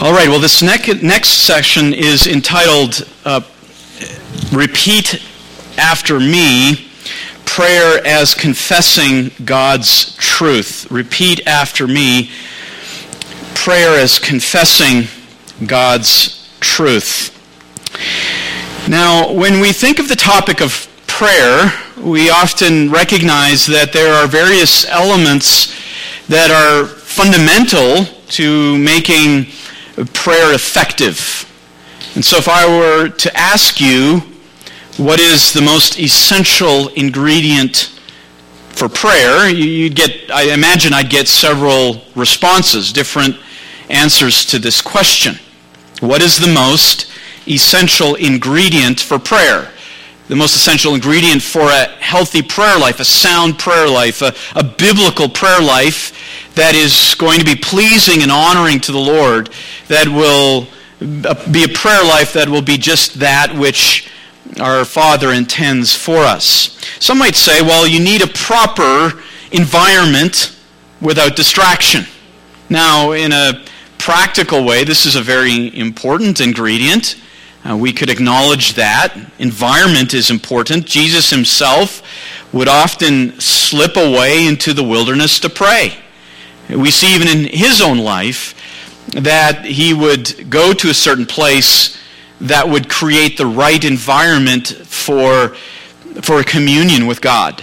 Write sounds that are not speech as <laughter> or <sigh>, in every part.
All right, well, this next, next section is entitled uh, Repeat After Me Prayer as Confessing God's Truth. Repeat after me prayer as confessing God's truth. Now, when we think of the topic of prayer, we often recognize that there are various elements that are fundamental to making prayer effective. And so, if I were to ask you what is the most essential ingredient for prayer, you'd get, I imagine I'd get several responses, different answers to this question. What is the most essential ingredient for prayer? The most essential ingredient for a healthy prayer life, a sound prayer life, a, a biblical prayer life that is going to be pleasing and honoring to the Lord, that will uh, be a prayer life that will be just that which our Father intends for us. Some might say, well, you need a proper environment without distraction. Now, in a practical way, this is a very important ingredient. Uh, we could acknowledge that. Environment is important. Jesus himself would often slip away into the wilderness to pray. We see even in his own life that he would go to a certain place that would create the right environment for, for communion with God.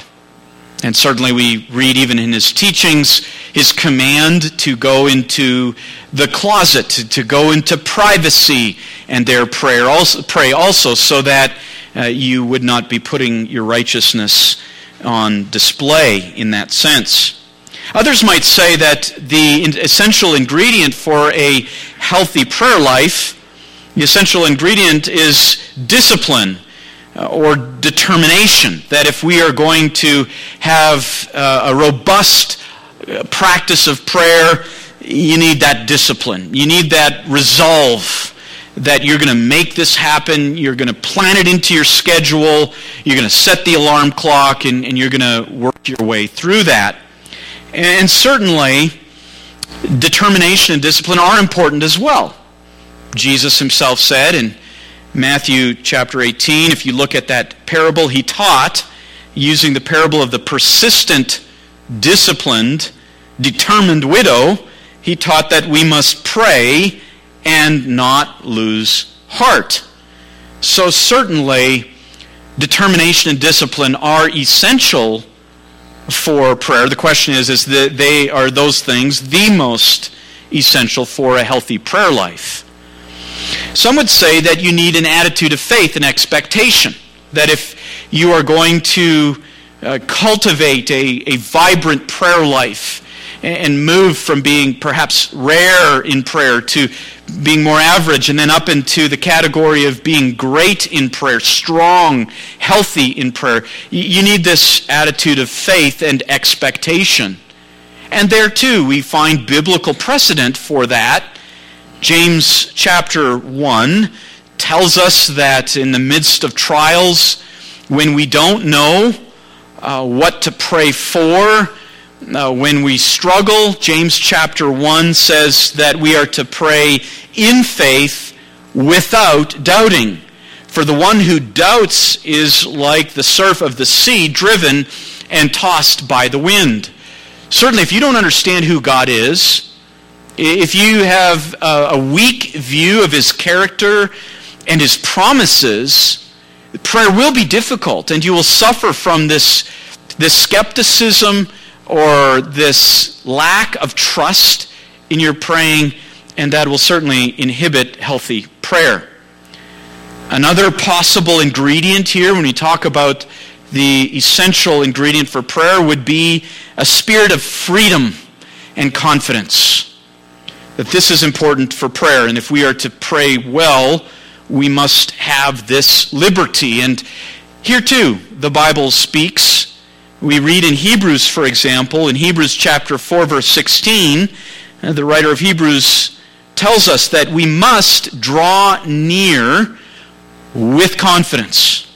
And certainly we read even in his teachings his command to go into the closet, to, to go into privacy and there prayer also, pray also so that uh, you would not be putting your righteousness on display in that sense. Others might say that the essential ingredient for a healthy prayer life, the essential ingredient is discipline or determination. That if we are going to have uh, a robust uh, practice of prayer, you need that discipline. You need that resolve that you're going to make this happen. You're going to plan it into your schedule. You're going to set the alarm clock and, and you're going to work your way through that. And certainly, determination and discipline are important as well. Jesus himself said in Matthew chapter 18, if you look at that parable he taught, using the parable of the persistent, disciplined, determined widow, he taught that we must pray and not lose heart. So, certainly, determination and discipline are essential for prayer. The question is, is that they are those things the most essential for a healthy prayer life? Some would say that you need an attitude of faith and expectation. That if you are going to uh, cultivate a, a vibrant prayer life and move from being perhaps rare in prayer to being more average and then up into the category of being great in prayer, strong, healthy in prayer, you need this attitude of faith and expectation. And there too, we find biblical precedent for that James chapter 1 tells us that in the midst of trials, when we don't know uh, what to pray for, uh, when we struggle, James chapter 1 says that we are to pray in faith without doubting. For the one who doubts is like the surf of the sea, driven and tossed by the wind. Certainly, if you don't understand who God is, if you have a weak view of his character and his promises, prayer will be difficult and you will suffer from this, this skepticism or this lack of trust in your praying, and that will certainly inhibit healthy prayer. Another possible ingredient here, when we talk about the essential ingredient for prayer, would be a spirit of freedom and confidence that this is important for prayer. And if we are to pray well, we must have this liberty. And here too, the Bible speaks. We read in Hebrews, for example, in Hebrews chapter 4, verse 16, uh, the writer of Hebrews tells us that we must draw near with confidence.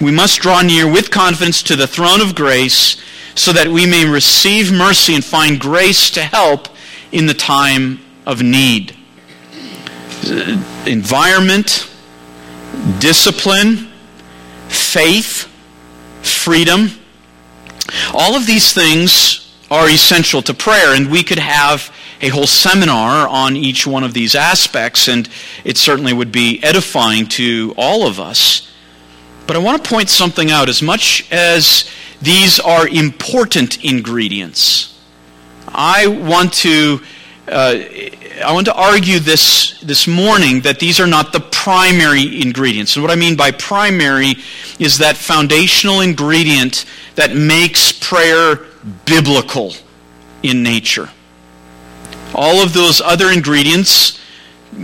We must draw near with confidence to the throne of grace so that we may receive mercy and find grace to help in the time of need. environment, discipline, faith, freedom. All of these things are essential to prayer, and we could have a whole seminar on each one of these aspects, and it certainly would be edifying to all of us. But I want to point something out. As much as these are important ingredients, I want to uh, I want to argue this this morning that these are not the primary ingredients. And what I mean by primary is that foundational ingredient that makes prayer biblical in nature. All of those other ingredients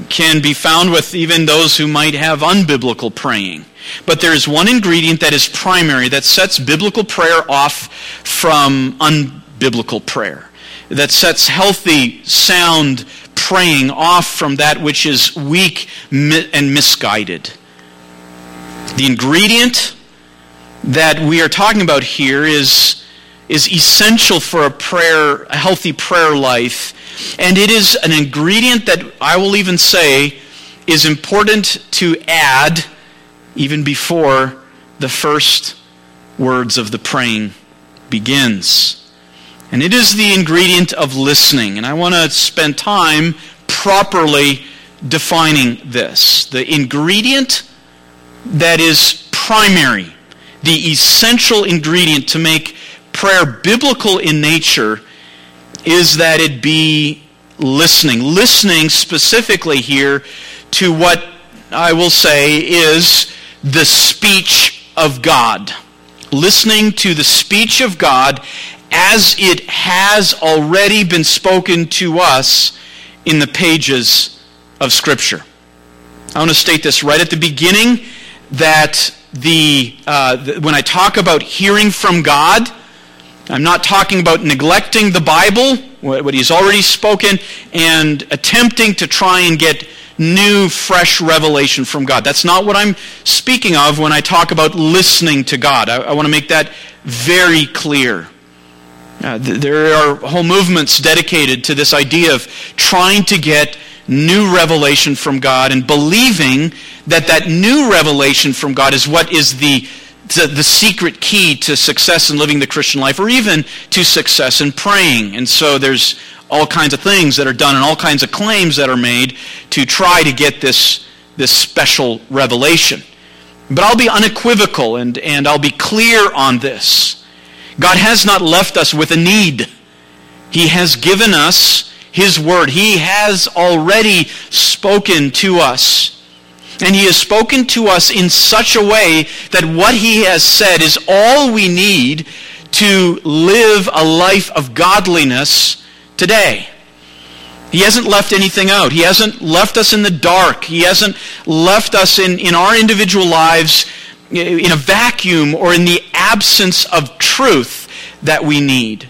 can be found with even those who might have unbiblical praying. But there is one ingredient that is primary that sets biblical prayer off from unbiblical prayer, that sets healthy, sound praying off from that which is weak and misguided. The ingredient that we are talking about here is, is essential for a prayer, a healthy prayer life and it is an ingredient that I will even say is important to add even before the first words of the praying begins. And it is the ingredient of listening. And I want to spend time properly defining this. The ingredient that is primary, the essential ingredient to make prayer biblical in nature is that it be listening. Listening specifically here to what I will say is the speech of God. Listening to the speech of God as it has already been spoken to us in the pages of Scripture. I want to state this right at the beginning that the, uh, the when I talk about hearing from God, I'm not talking about neglecting the Bible, what he's already spoken, and attempting to try and get new, fresh revelation from God. That's not what I'm speaking of when I talk about listening to God. I, I want to make that very clear. Uh, th- there are whole movements dedicated to this idea of trying to get new revelation from God and believing that that new revelation from God is what is the the, the secret key to success in living the Christian life or even to success in praying. And so there's all kinds of things that are done and all kinds of claims that are made to try to get this, this special revelation. But I'll be unequivocal and, and I'll be clear on this. God has not left us with a need. He has given us His Word. He has already spoken to us. And he has spoken to us in such a way that what he has said is all we need to live a life of godliness today. He hasn't left anything out. He hasn't left us in the dark. He hasn't left us in, in our individual lives in a vacuum or in the absence of truth that we need.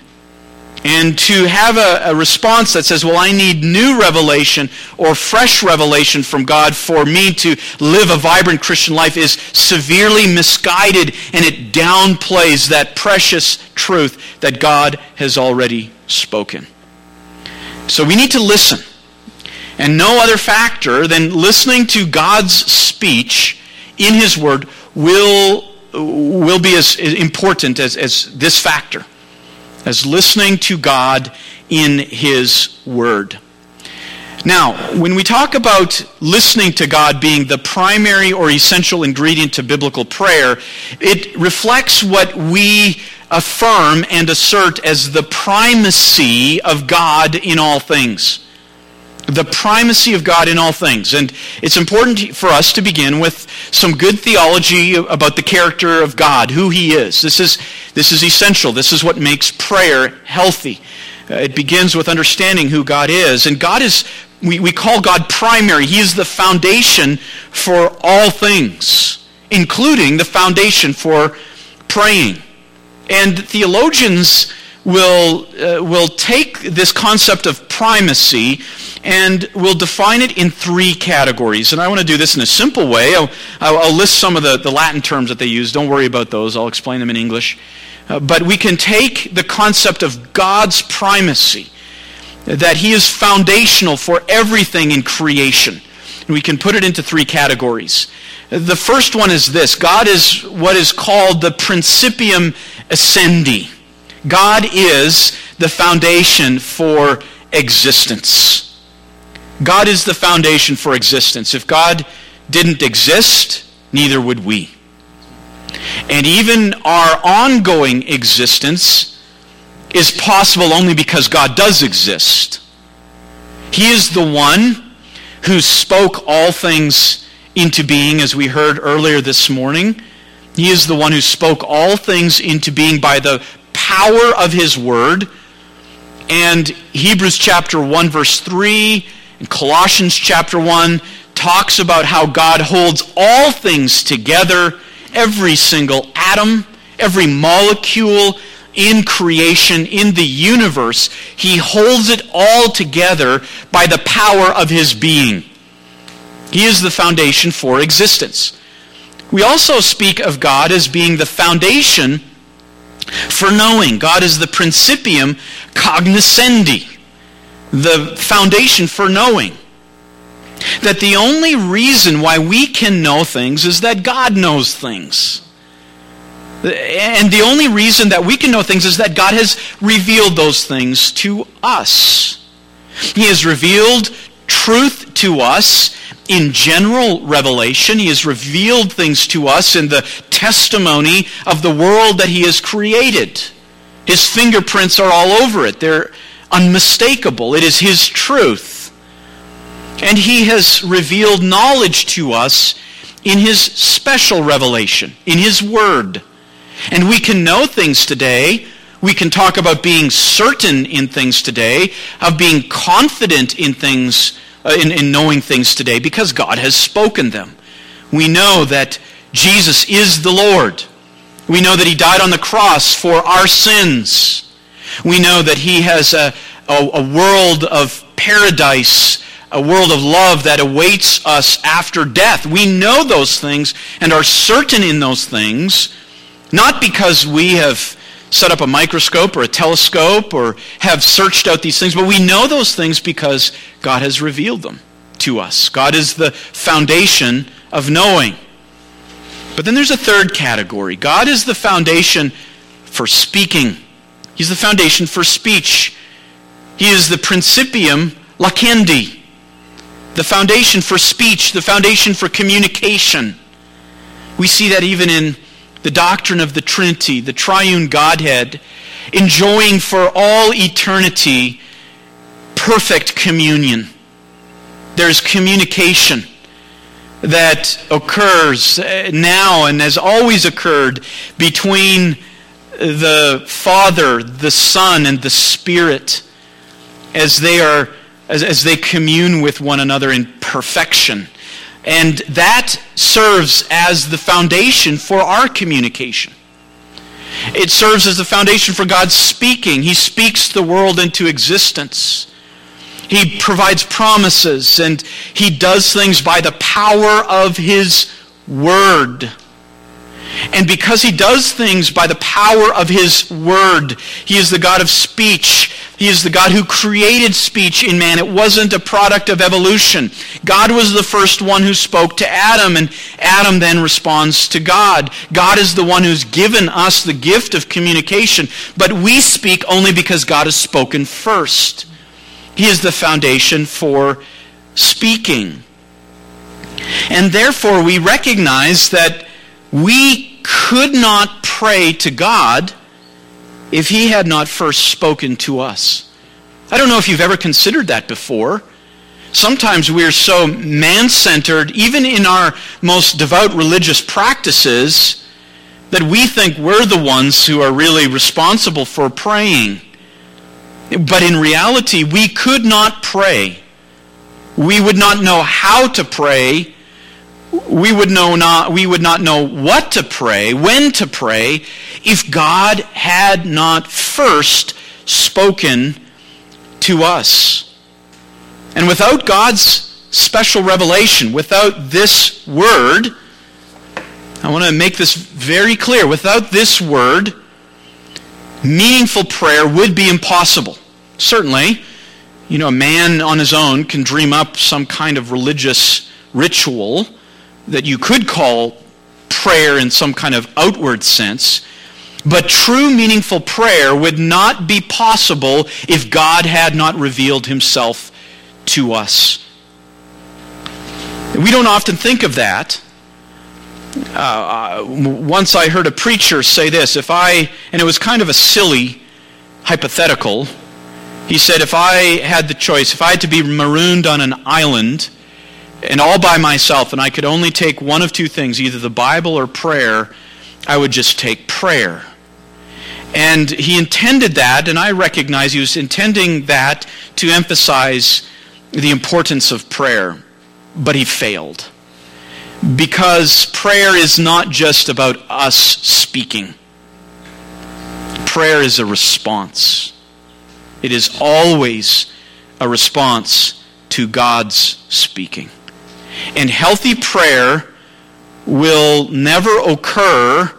And to have a, a, response that says, well, I need new revelation or fresh revelation from God for me to live a vibrant Christian life is severely misguided and it downplays that precious truth that God has already spoken. So we need to listen. And no other factor than listening to God's speech in His Word will, will be as important as, as this factor as listening to God in His Word. Now, when we talk about listening to God being the primary or essential ingredient to biblical prayer, it reflects what we affirm and assert as the primacy of God in all things the primacy of God in all things. And it's important for us to begin with some good theology about the character of God, who he is. This is, this is essential. This is what makes prayer healthy. Uh, it begins with understanding who God is. And God is, we, we call God primary. He is the foundation for all things, including the foundation for praying. And theologians will, uh, will take this concept of primacy and we'll define it in three categories. And I want to do this in a simple way. I'll, I'll list some of the, the, Latin terms that they use. Don't worry about those. I'll explain them in English. Uh, but we can take the concept of God's primacy, that He is foundational for everything in creation. And We can put it into three categories. The first one is this God is what is called the principium essendi. God is the foundation for existence. God is the foundation for existence. If God didn't exist, neither would we. And even our ongoing existence is possible only because God does exist. He is the one who spoke all things into being, as we heard earlier this morning. He is the one who spoke all things into being by the power of his word. And Hebrews chapter 1, verse 3, and Colossians chapter 1 talks about how God holds all things together, every single atom, every molecule in creation, in the universe. He holds it all together by the power of his being. He is the foundation for existence. We also speak of God as being the foundation for knowing. God is the principium cognoscendi, the foundation for knowing. That the only reason why we can know things is that God knows things. And the only reason that we can know things is that God has revealed those things to us. He has revealed truth to us in general revelation. He has revealed things to us in the testimony of the world that He has created. His fingerprints are all over it, they're unmistakable. It is His truth. And He has revealed knowledge to us in His special revelation, in His Word. And we can know things today. We can talk about being certain in things today, of being confident in things Uh, in, in knowing things today because God has spoken them. We know that Jesus is the Lord. We know that he died on the cross for our sins. We know that he has a, a, a world of paradise, a world of love that awaits us after death. We know those things and are certain in those things, not because we have set up a microscope or a telescope or have searched out these things, but we know those things because God has revealed them to us. God is the foundation of knowing. But then there's a third category God is the foundation for speaking, He's the foundation for speech. He is the principium loquendi, the foundation for speech, the foundation for communication. We see that even in the doctrine of the Trinity, the triune Godhead, enjoying for all eternity perfect communion. There's communication that occurs uh, now and has always occurred between the Father, the Son, and the Spirit as they are as, as they commune with one another in perfection. And that serves as the foundation for our communication. It serves as the foundation for God's speaking. He speaks the world into existence. He provides promises and he does things by the power of his word. And because he does things by the power of his word, he is the God of speech. He is the God who created speech in man. It wasn't a product of evolution. God was the first one who spoke to Adam, and Adam then responds to God. God is the one who's given us the gift of communication, but we speak only because God has spoken first. He is the foundation for speaking. And therefore, we recognize that we could not pray to God if He had not first spoken to us. I don't know if you've ever considered that before. Sometimes we're so man centered, even in our most devout religious practices, that we think we're the ones who are really responsible for praying. But in reality, we could not pray. We would not know how to pray we would know not we would not know what to pray, when to pray if God had not first spoken to us. And without God's special revelation, without this word, I want to make this very clear. Without this word, meaningful prayer would be impossible. Certainly, You know, a man on his own can dream up some kind of religious ritual that you could call prayer in some kind of outward sense. But true meaningful prayer would not be possible if God had not revealed himself to us. We don't often think of that. Uh, uh, once I heard a preacher say this if I, and it was kind of a silly hypothetical, he said, if I had the choice, if I had to be marooned on an island and all by myself, and I could only take one of two things, either the Bible or prayer, I would just take prayer. And he intended that, and I recognize he was intending that to emphasize the importance of prayer, but he failed. Because prayer is not just about us speaking, prayer is a response. It is always a response to God's speaking. And healthy prayer will never occur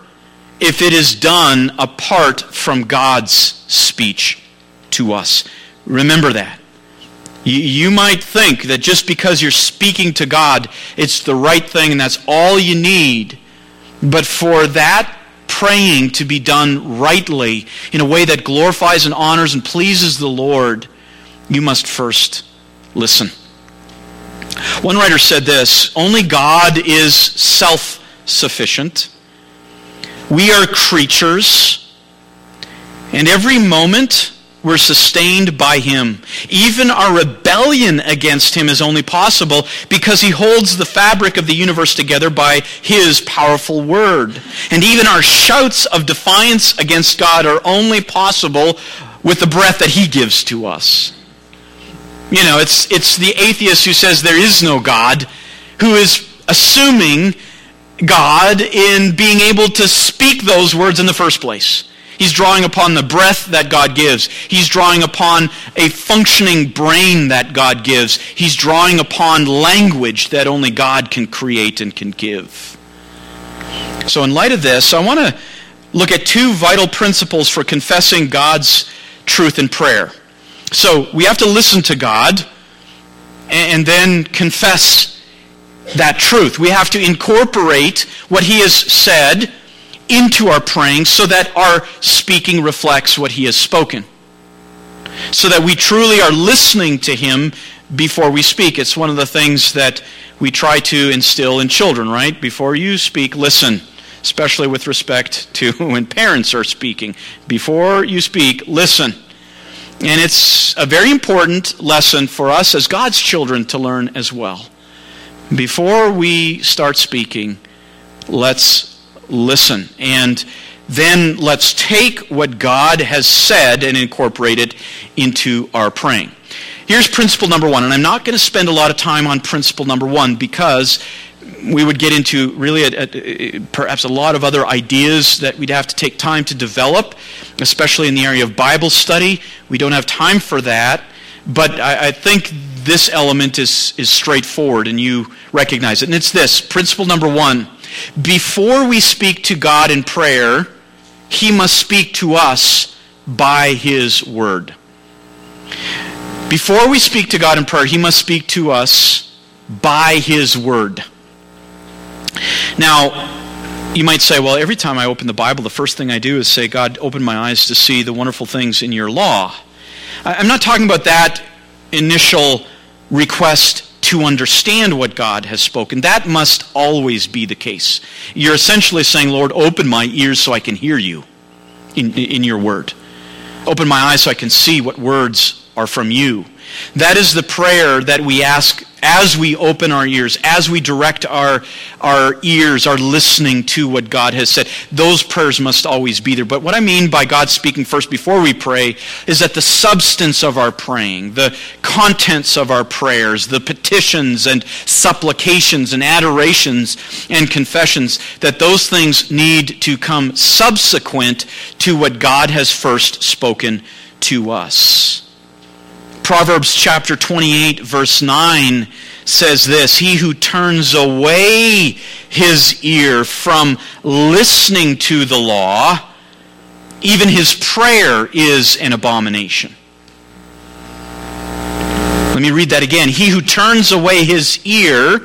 if it is done apart from God's speech to us. Remember that. You, might think that just because you're speaking to God, it's the right thing and that's all you need. But for that praying to be done rightly in a way that glorifies and honors and pleases the Lord, you must first listen. One writer said this Only God is self sufficient. We are creatures, and every moment we're sustained by Him. Even our rebellion against Him is only possible because He holds the fabric of the universe together by His powerful Word. And even our shouts of defiance against God are only possible with the breath that He gives to us. You know, it's, it's the atheist who says there is no God who is assuming God in being able to speak those words in the first place. He's drawing upon the breath that God gives. He's drawing upon a functioning brain that God gives. He's drawing upon language that only God can create and can give. So, in light of this, I want to look at two vital principles for confessing God's truth in prayer. So, we have to listen to God and then confess that truth. We have to incorporate what he has said into our praying so that our speaking reflects what he has spoken. So that we truly are listening to him before we speak. It's one of the things that we try to instill in children, right? Before you speak, listen, especially with respect to <laughs> when parents are speaking. Before you speak, listen. And it's a very important lesson for us as God's children to learn as well. Before we start speaking, let's listen. And then let's take what God has said and incorporate it into our praying. Here's principle number one, and I'm not going to spend a lot of time on principle number one because we would get into really a, a, perhaps a lot of other ideas that we'd have to take time to develop, especially in the area of Bible study. We don't have time for that, but I, I think this element is, is straightforward and you recognize it. And it's this principle number one before we speak to God in prayer, He must speak to us by His Word. Before we speak to God in prayer, He must speak to us by His Word. Now, you might say, well, every time I open the Bible, the first thing I do is say, God, open my eyes to see the wonderful things in your law. I'm not talking about that initial request to understand what God has spoken. That must always be the case. You're essentially saying, Lord, open my ears so I can hear you in, in your word. Open my eyes so I can see what words are from you. That is the prayer that we ask as we open our ears, as we direct our, our ears, our listening to what God has said. Those prayers must always be there. But what I mean by God speaking first before we pray is that the substance of our praying, the contents of our prayers, the petitions and supplications and adorations and confessions, that those things need to come subsequent to what God has first spoken to us. Proverbs chapter 28, verse 9 says this He who turns away his ear from listening to the law, even his prayer is an abomination. Let me read that again. He who turns away his ear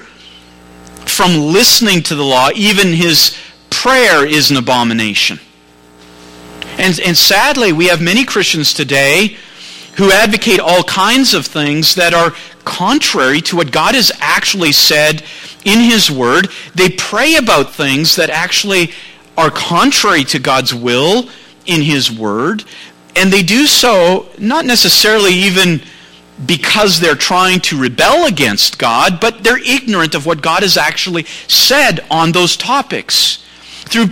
from listening to the law, even his prayer is an abomination. And, and sadly, we have many Christians today who advocate all kinds of things that are contrary to what God has actually said in His Word. They pray about things that actually are contrary to God's will in His Word. And they do so not necessarily even because they're trying to rebel against God, but they're ignorant of what God has actually said on those topics. Through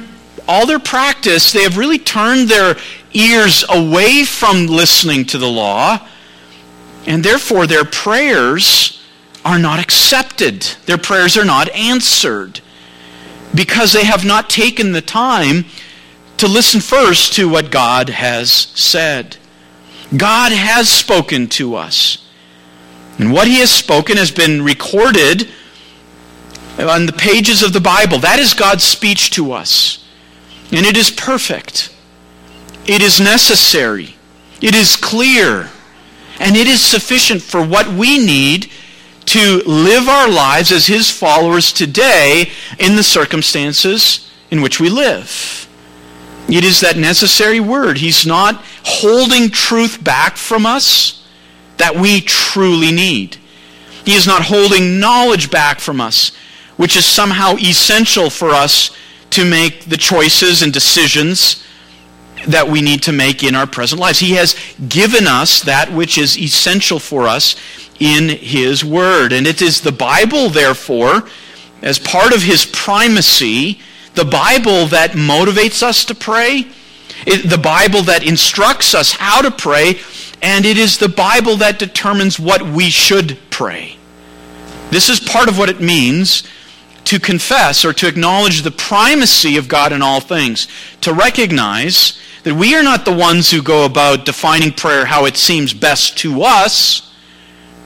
all their practice, they have really turned their ears away from listening to the law, and therefore their prayers are not accepted. Their prayers are not answered because they have not taken the time to listen first to what God has said. God has spoken to us. And what he has spoken has been recorded on the pages of the Bible. That is God's speech to us. And it is perfect. It is necessary. It is clear. And it is sufficient for what we need to live our lives as his followers today in the circumstances in which we live. It is that necessary word. He's not holding truth back from us that we truly need. He is not holding knowledge back from us, which is somehow essential for us to make the choices and decisions that we need to make in our present lives. He has given us that which is essential for us in His Word. And it is the Bible, therefore, as part of His primacy, the Bible that motivates us to pray, it, the Bible that instructs us how to pray, and it is the Bible that determines what we should pray. This is part of what it means to confess or to acknowledge the primacy of God in all things, to recognize that we are not the ones who go about defining prayer how it seems best to us.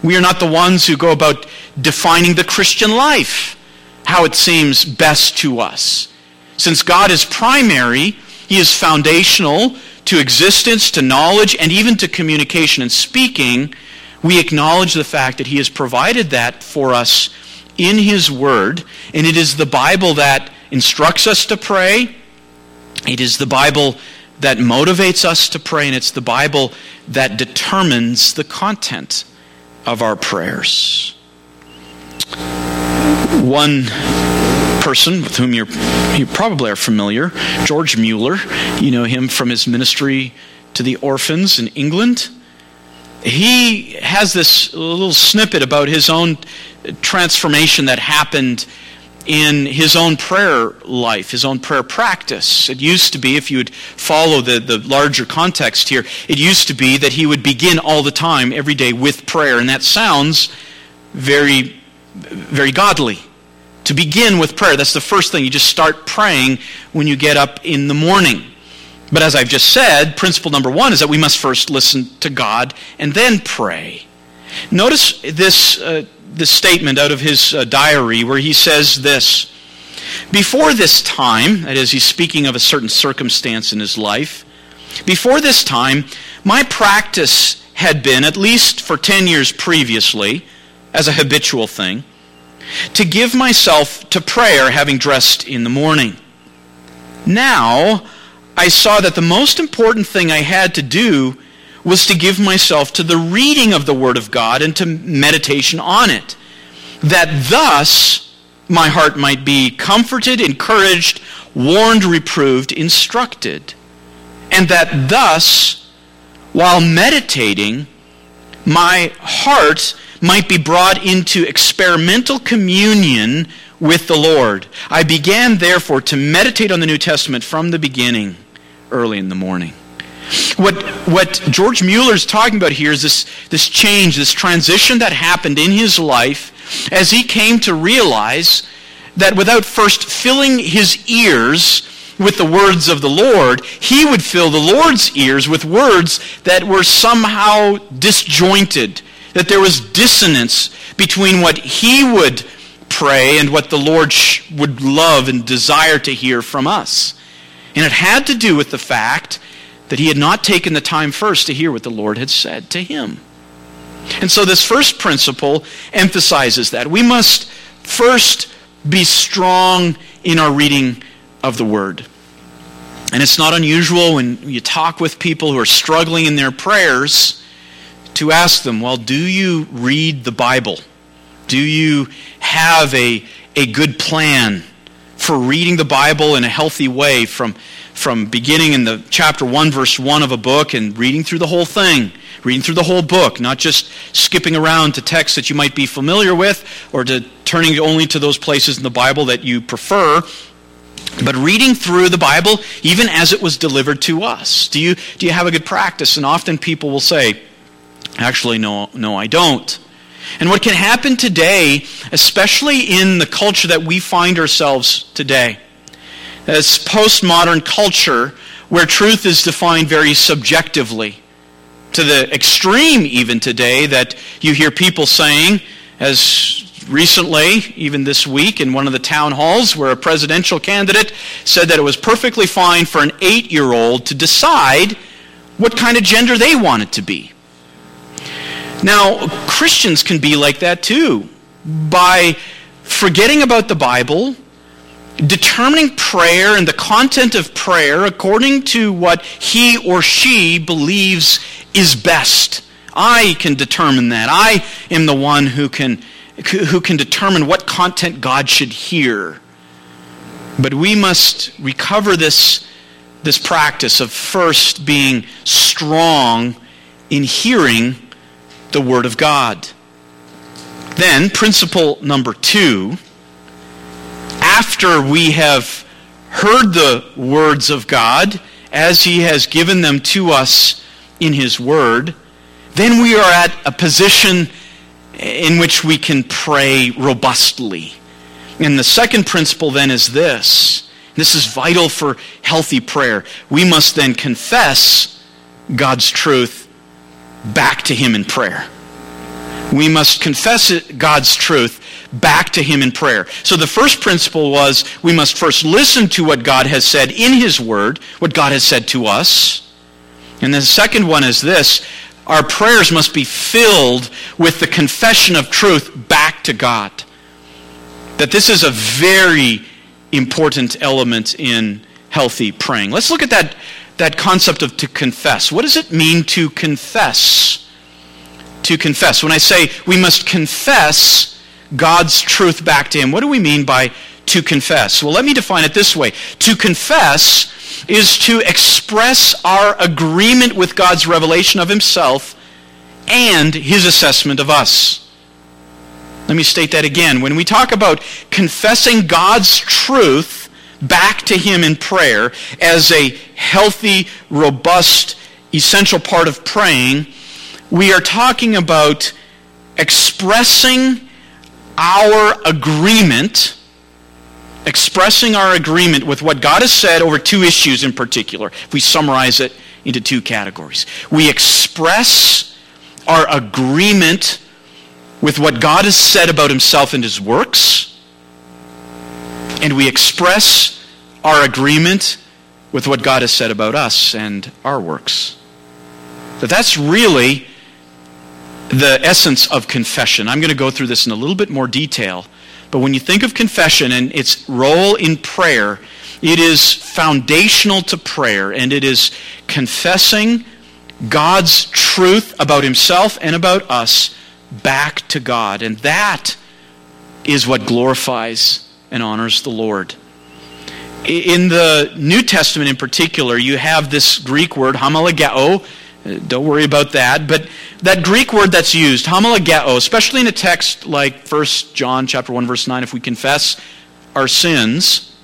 We are not the ones who go about defining the Christian life how it seems best to us. Since God is primary, He is foundational to existence, to knowledge, and even to communication and speaking, we acknowledge the fact that He has provided that for us in His Word, and it is the Bible that instructs us to pray. It is the Bible that motivates us to pray, and it's the Bible that determines the content of our prayers. One person with whom you probably are familiar, George Mueller. You know him from his ministry to the orphans in England. He has this little snippet about his own transformation that happened in his own prayer life, his own prayer practice. It used to be, if you would follow the, the larger context here, it used to be that he would begin all the time, every day, with prayer. And that sounds very, very godly to begin with prayer. That's the first thing. You just start praying when you get up in the morning. But as I've just said, principle number one is that we must first listen to God and then pray. Notice this, uh, this statement out of his uh, diary where he says this Before this time, that is, he's speaking of a certain circumstance in his life, before this time, my practice had been, at least for 10 years previously, as a habitual thing, to give myself to prayer having dressed in the morning. Now, I saw that the most important thing I had to do was to give myself to the reading of the Word of God and to meditation on it, that thus my heart might be comforted, encouraged, warned, reproved, instructed, and that thus, while meditating, my heart might be brought into experimental communion with the Lord. I began, therefore, to meditate on the New Testament from the beginning, early in the morning. What, what George Mueller is talking about here is this, this change, this transition that happened in his life as he came to realize that without first filling his ears with the words of the Lord, he would fill the Lord's ears with words that were somehow disjointed, that there was dissonance between what he would pray and what the Lord would love and desire to hear from us. And it had to do with the fact that he had not taken the time first to hear what the Lord had said to him. And so this first principle emphasizes that. We must first be strong in our reading of the Word. And it's not unusual when you talk with people who are struggling in their prayers to ask them, well, do you read the Bible? Do you have a, a good plan for reading the Bible in a healthy way from, from beginning in the chapter 1, verse 1 of a book and reading through the whole thing? reading through the whole book, not just skipping around to texts that you might be familiar with or to turning only to those places in the Bible that you prefer, but reading through the Bible even as it was delivered to us. Do you, do you have a good practice? And often people will say, actually, no, no, I don't. And what can happen today, especially in the culture that we find ourselves today, as postmodern culture where truth is defined very subjectively, to the extreme even today that you hear people saying, as recently, even this week, in one of the town halls, where a presidential candidate said that it was perfectly fine for an eight year old to decide what kind of gender they wanted to be. Now, Christians can be like that too, by forgetting about the Bible, determining prayer and the content of prayer according to what he or she believes is best. I can determine that. I am the one who can, who can determine what content God should hear. But we must recover this, this practice of first being strong in hearing the Word of God. Then, principle number two after we have heard the words of God as He has given them to us in His Word, then we are at a position in which we can pray robustly. And the second principle then is this. This is vital for healthy prayer. We must then confess God's truth back to Him in prayer. We must confess God's truth back to Him in prayer. So the first principle was we must first listen to what God has said in His Word, what God has said to us. And the second one is this our prayers must be filled with the confession of truth back to God. That this is a very important element in healthy praying. Let's look at that, that concept of to confess. What does it mean to confess? To confess. When I say we must confess God's truth back to Him, what do we mean by to confess? Well, let me define it this way. To confess is to express our agreement with God's revelation of himself and his assessment of us. Let me state that again. When we talk about confessing God's truth back to him in prayer as a healthy, robust, essential part of praying, we are talking about expressing our agreement expressing our agreement with what God has said over two issues in particular. If we summarize it into two categories, we express our agreement with what God has said about himself and his works, and we express our agreement with what God has said about us and our works. That that's really the essence of confession. I'm going to go through this in a little bit more detail but when you think of confession and its role in prayer, it is foundational to prayer, and it is confessing God's truth about himself and about us back to God. And that is what glorifies and honors the Lord. In the New Testament in particular, you have this Greek word, homologeo, don't worry about that. But that Greek word that's used, homologeo, especially in a text like 1 John chapter 1 verse 9, if we confess our sins,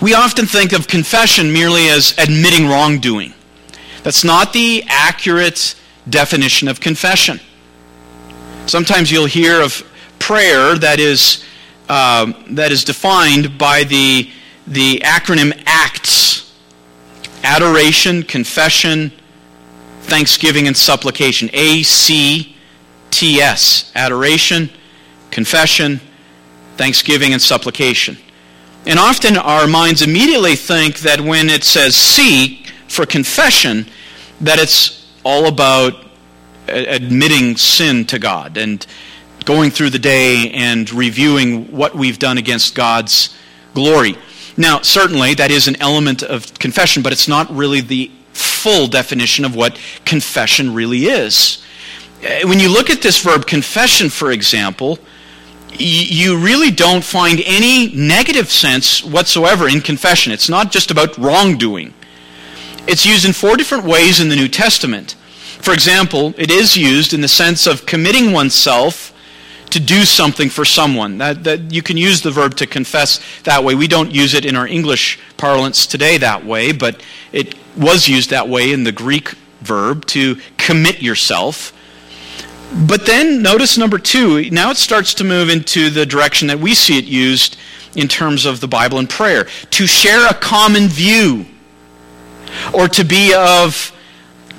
we often think of confession merely as admitting wrongdoing. That's not the accurate definition of confession. Sometimes you'll hear of prayer that is, uh, that is defined by the, the acronym ACTS adoration, confession, thanksgiving and supplication. A C T S. Adoration, confession, thanksgiving, and supplication. And often our minds immediately think that when it says C for confession, that it's all about admitting sin to God and going through the day and reviewing what we've done against God's glory. Now, certainly that is an element of confession, but it's not really the full definition of what confession really is. Uh, when you look at this verb confession, for example, you really don't find any negative sense whatsoever in confession. It's not just about wrongdoing. It's used in four different ways in the New Testament. For example, it is used in the sense of committing oneself to do something for someone. That, that you can use the verb to confess that way. We don't use it in our English parlance today that way, but it was used that way in the Greek verb to commit yourself. But then notice number two, now it starts to move into the direction that we see it used in terms of the Bible and prayer. To share a common view, or to be of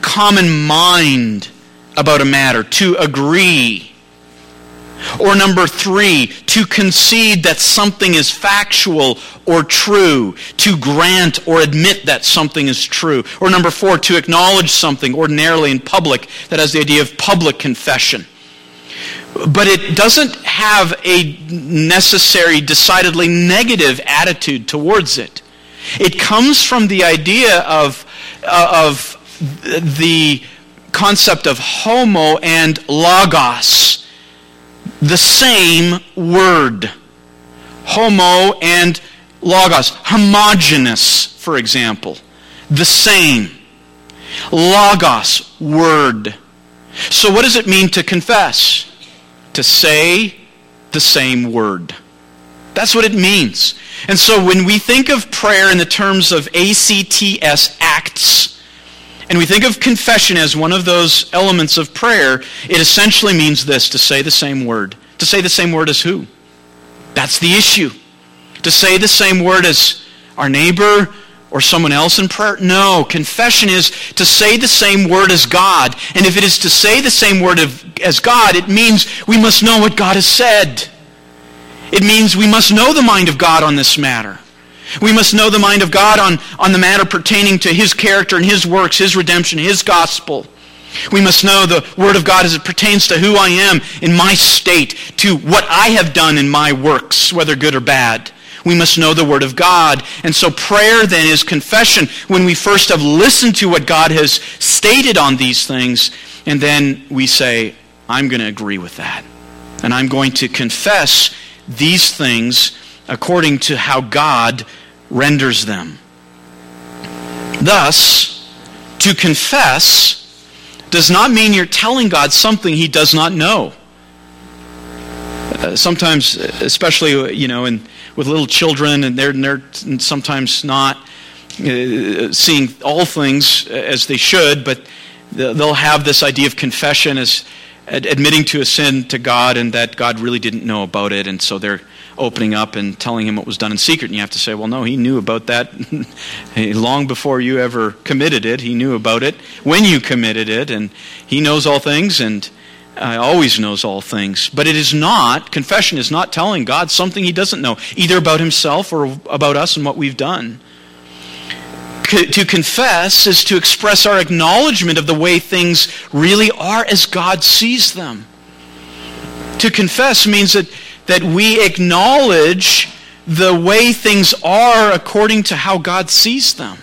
common mind about a matter, to agree. Or number three, to concede that something is factual or true, to grant or admit that something is true. Or number four, to acknowledge something ordinarily in public that has the idea of public confession. But it doesn't have a necessary, decidedly negative attitude towards it. It comes from the idea of, uh, of the concept of homo and logos the same word. Homo and logos. Homogeneous, for example. The same. Logos, word. So, what does it mean to confess? To say the same word. That's what it means. And so, when we think of prayer in the terms of ACTS, acts, and we think of confession as one of those elements of prayer, it essentially means this to say the same word. To say the same word as who? That's the issue. To say the same word as our neighbor or someone else in prayer? No. Confession is to say the same word as God. And if it is to say the same word of, as God, it means we must know what God has said. It means we must know the mind of God on this matter. We must know the mind of God on, on the matter pertaining to His character and His works, His redemption, His gospel. We must know the Word of God as it pertains to who I am in my state, to what I have done in my works, whether good or bad. We must know the Word of God. And so prayer then is confession when we first have listened to what God has stated on these things, and then we say, I'm going to agree with that. And I'm going to confess these things according to how God renders them. Thus, to confess does not mean you're telling God something he does not know. Uh, sometimes, especially you know, in, with little children, and they're, they're sometimes not uh, seeing all things as they should, but they'll have this idea of confession as admitting to a sin to God and that God really didn't know about it, and so they're opening up and telling him what was done in secret. And you have to say, well, no, he knew about that <laughs> long before you ever committed it. He knew about it when you committed it, and he knows all things and uh, always knows all things. But it is not, confession is not telling God something he doesn't know, either about himself or about us and what we've done. to confess is to express our acknowledgement of the way things really are as God sees them. To confess means that that we acknowledge the way things are according to how God sees them.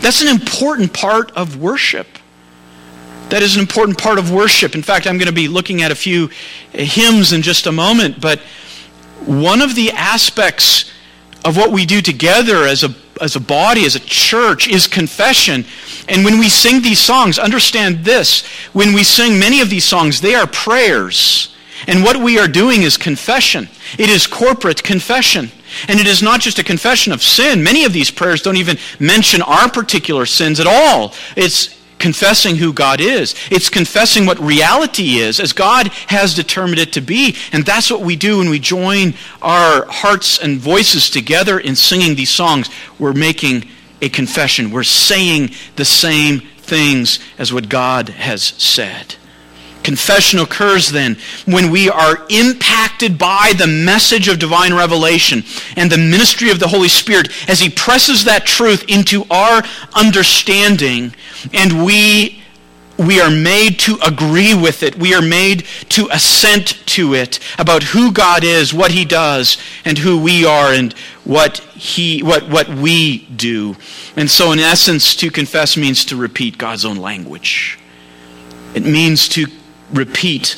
That's an important part of worship. That is an important part of worship. In fact, I'm going to be looking at a few hymns in just a moment, but one of the aspects of what we do together as a, as a body, as a church, is confession. And when we sing these songs, understand this. When we sing many of these songs, they are prayers. And what we are doing is confession. It is corporate confession. And it is not just a confession of sin. Many of these prayers don't even mention our particular sins at all. It's confessing who God is. It's confessing what reality is as God has determined it to be. And that's what we do when we join our hearts and voices together in singing these songs. We're making a confession. We're saying the same things as what God has said. Confession occurs then when we are impacted by the message of divine revelation and the ministry of the Holy Spirit as He presses that truth into our understanding and we we are made to agree with it. We are made to assent to it about who God is, what he does, and who we are and what he what what we do. And so in essence to confess means to repeat God's own language. It means to repeat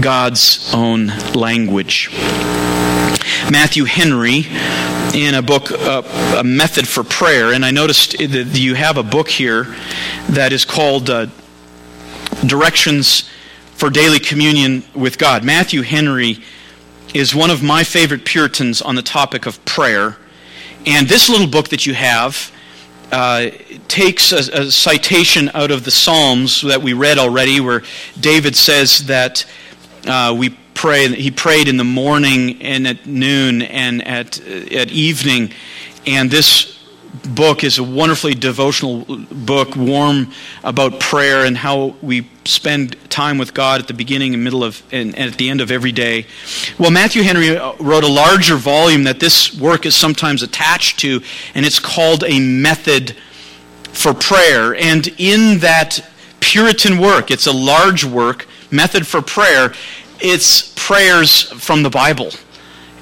God's own language. Matthew Henry in a book, uh, A Method for Prayer, and I noticed that you have a book here that is called uh, directions for daily communion with God. Matthew Henry is one of my favorite Puritans on the topic of prayer. And this little book that you have uh, takes a, a, citation out of the Psalms that we read already, where David says that uh, we pray. He prayed in the morning and at noon and at at evening, and this book is a wonderfully devotional book, warm about prayer and how we spend time with God at the beginning and middle of and, and, at the end of every day. Well, Matthew Henry uh, wrote a larger volume that this work is sometimes attached to, and it's called a method for prayer. And in that Puritan work, it's a large work, method for prayer. It's prayers from the Bible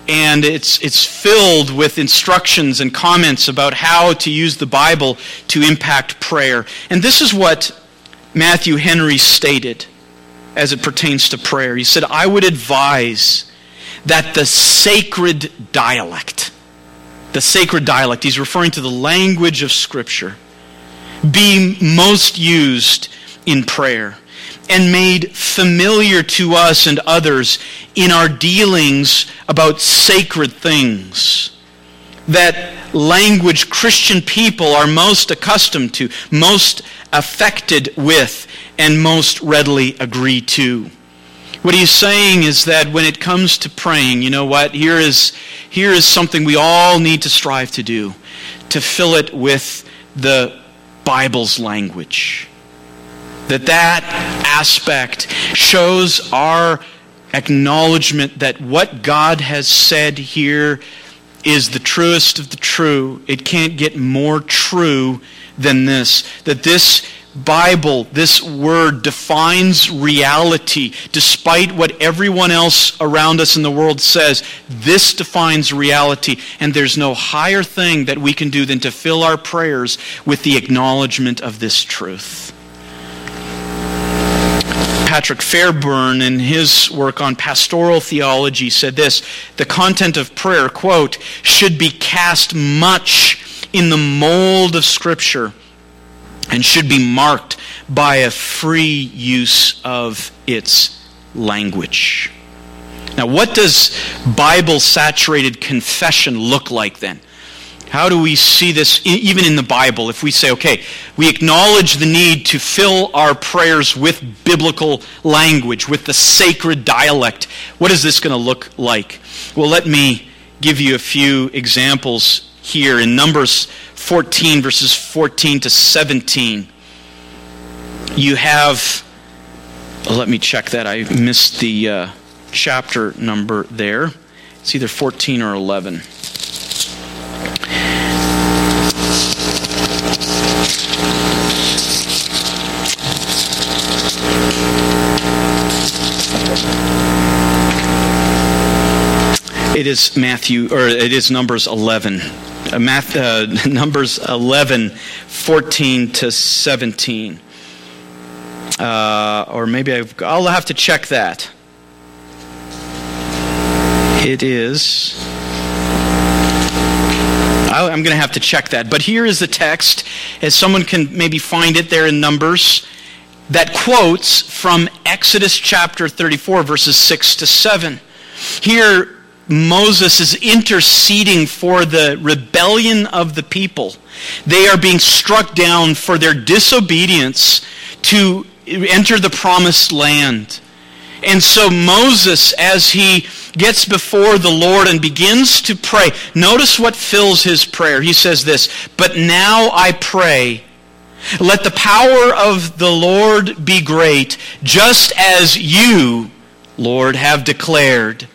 and it's, it's filled with instructions and comments about how to use the Bible to impact prayer. And this is what Matthew Henry stated as it pertains to prayer. He said, I would advise that the sacred dialect, the sacred dialect, he's referring to the language of Scripture, be most used in prayer and made familiar to us and others in our dealings about sacred things. That language Christian people are most accustomed to, most affected with, and most readily agree to. What he's saying is that when it comes to praying, you know what? Here is, here is something we all need to strive to do to fill it with the Bible's language that that aspect shows our acknowledgement that what God has said here is the truest of the true. It can't get more true than this. That this Bible, this word, defines reality. Despite what everyone else around us in the world says, this defines reality. And there's no higher thing that we can do than to fill our prayers with the acknowledgement of this truth. Patrick Fairbairn, in his work on pastoral theology, said this The content of prayer, quote, should be cast much in the mold of Scripture and should be marked by a free use of its language. Now, what does Bible saturated confession look like then? How do we see this even in the Bible? If we say, okay, we acknowledge the need to fill our prayers with biblical language, with the sacred dialect, what is this going to look like? Well, let me give you a few examples here in Numbers 14, verses 14 to 17. You have, let me check that. I missed the uh, chapter number there. It's either 14 or 11. It is Matthew, or it is Numbers 11. Uh, Math, uh, <laughs> Numbers 11, 14 to 17. Uh, or maybe I've, I'll have to check that. It is. I'm going to have to check that. But here is the text, as someone can maybe find it there in Numbers, that quotes from Exodus chapter 34, verses 6 to 7. Here, Moses is interceding for the rebellion of the people. They are being struck down for their disobedience to enter the promised land. And so Moses, as he gets before the Lord and begins to pray, notice what fills his prayer. He says this, But now I pray, let the power of the Lord be great, just as you, Lord, have declared.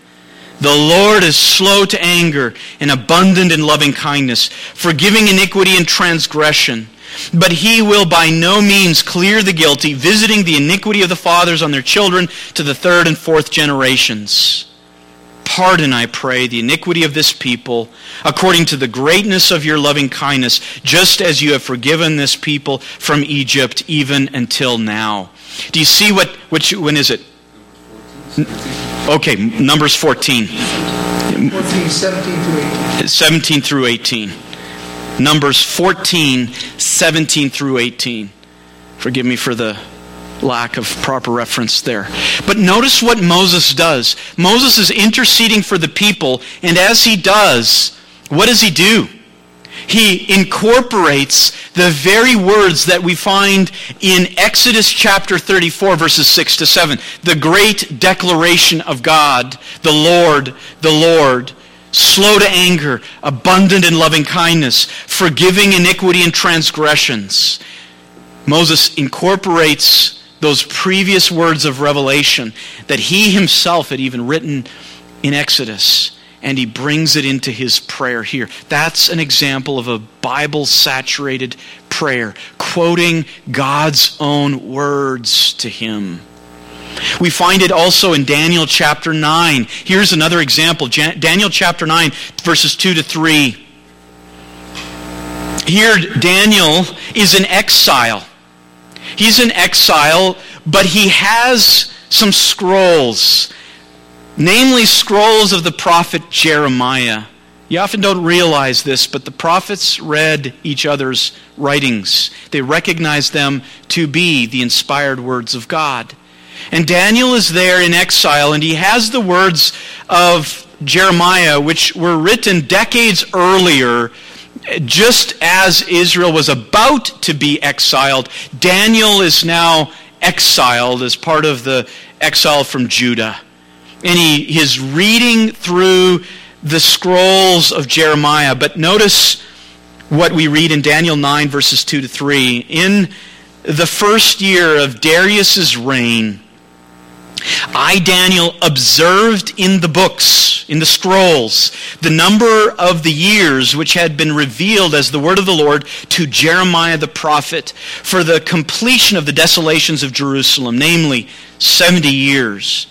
The Lord is slow to anger and abundant in loving kindness, forgiving iniquity and transgression. But he will by no means clear the guilty, visiting the iniquity of the fathers on their children to the third and fourth generations. Pardon, I pray, the iniquity of this people according to the greatness of your loving kindness, just as you have forgiven this people from Egypt even until now. Do you see what, which, when is it? Okay, Numbers 14. 14, 17 to 18. 17 through 18. Numbers 14, 17 through 18. Forgive me for the lack of proper reference there. But notice what Moses does. Moses is interceding for the people, and as he does, what does he do? He incorporates the very words that we find in Exodus chapter 34, verses 6 to 7. The great declaration of God, the Lord, the Lord, slow to anger, abundant in loving kindness, forgiving iniquity and transgressions. Moses incorporates those previous words of revelation that he himself had even written in Exodus, and he brings it into his prayer here. That's an example of a Bible saturated prayer, quoting God's own words to him. We find it also in Daniel chapter 9. Here's another example Daniel chapter 9, verses 2 to 3. Here, Daniel is in exile. He's in exile, but he has some scrolls, namely scrolls of the prophet Jeremiah. You often don't realize this, but the prophets read each other's writings. They recognized them to be the inspired words of God. And Daniel is there in exile, and he has the words of Jeremiah, which were written decades earlier, just as Israel was about to be exiled. Daniel is now exiled as part of the exile from Judah. And he is reading through the scrolls of Jeremiah. But notice what we read in Daniel 9, verses 2 to 3. In the first year of Darius's reign, I, Daniel, observed in the books, in the scrolls, the number of the years which had been revealed as the word of the Lord to Jeremiah the prophet for the completion of the desolations of Jerusalem, namely 70 years.